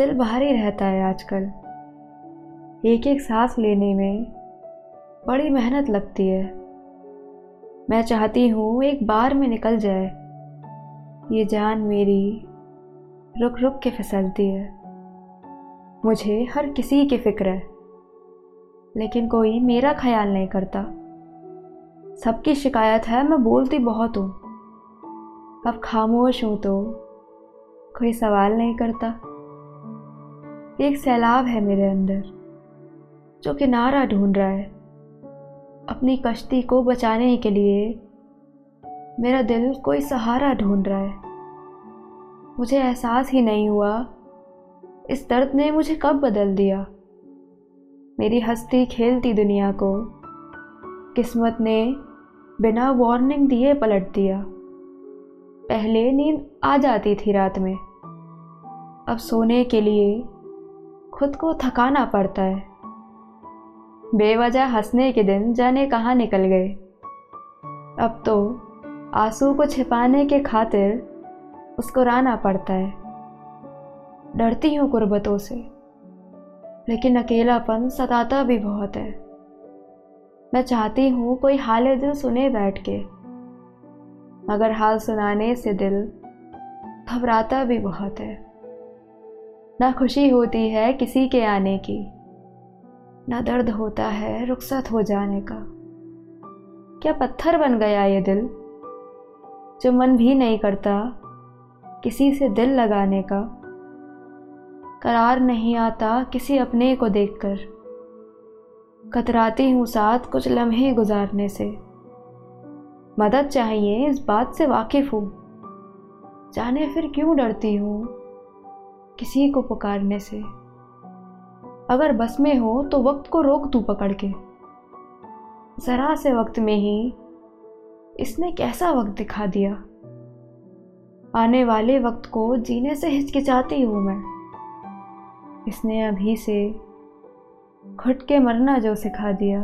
दिल भारी रहता है आजकल। एक एक सांस लेने में बड़ी मेहनत लगती है। मैं चाहती हूँ एक बार में निकल जाए। ये जान मेरी रुक रुक के फिसलती है। मुझे हर किसी की फ़िक्र है, लेकिन कोई मेरा ख्याल नहीं करता। सबकी शिकायत है, मैं बोलती बहुत हूँ। अब खामोश हूँ तो कोई सवाल नहीं करता। एक सैलाब है मेरे अंदर, जो किनारा ढूंढ रहा है। अपनी कश्ती को बचाने के लिए मेरा दिल कोई सहारा ढूंढ रहा है। मुझे एहसास ही नहीं हुआ इस दर्द ने मुझे कब बदल दिया। मेरी हस्ती खेलती दुनिया को, किस्मत ने बिना वार्निंग दिए पलट दिया। पहले नींद आ जाती थी रात में, अब सोने के लिए खुद को थकाना पड़ता है। बेवजह हंसने के दिन जाने कहाँ निकल गए। अब तो आँसू को छिपाने के खातिर उसको राना पड़ता है। डरती हूँ गुर्बतों से, लेकिन अकेलापन सताता भी बहुत है। मैं चाहती हूँ कोई हाल दिल सुने बैठ के, मगर हाल सुनाने से दिल घबराता भी बहुत है। ना खुशी होती है किसी के आने की, ना दर्द होता है रुखसत हो जाने का। क्या पत्थर बन गया ये दिल, जो मन भी नहीं करता किसी से दिल लगाने का? करार नहीं आता किसी अपने को देखकर। कतराती हूँ साथ कुछ लम्हे गुजारने से। मदद चाहिए इस बात से वाकिफ हूँ। जाने फिर क्यों डरती हूँ? किसी को पुकारने से। अगर बस में हो तो वक्त को रोक तू पकड़ के। ज़रा से वक्त में ही इसने कैसा वक्त दिखा दिया? आने वाले वक्त को जीने से हिचकिचाती हूँ मैं। इसने अभी से घुट के मरना जो सिखा दिया।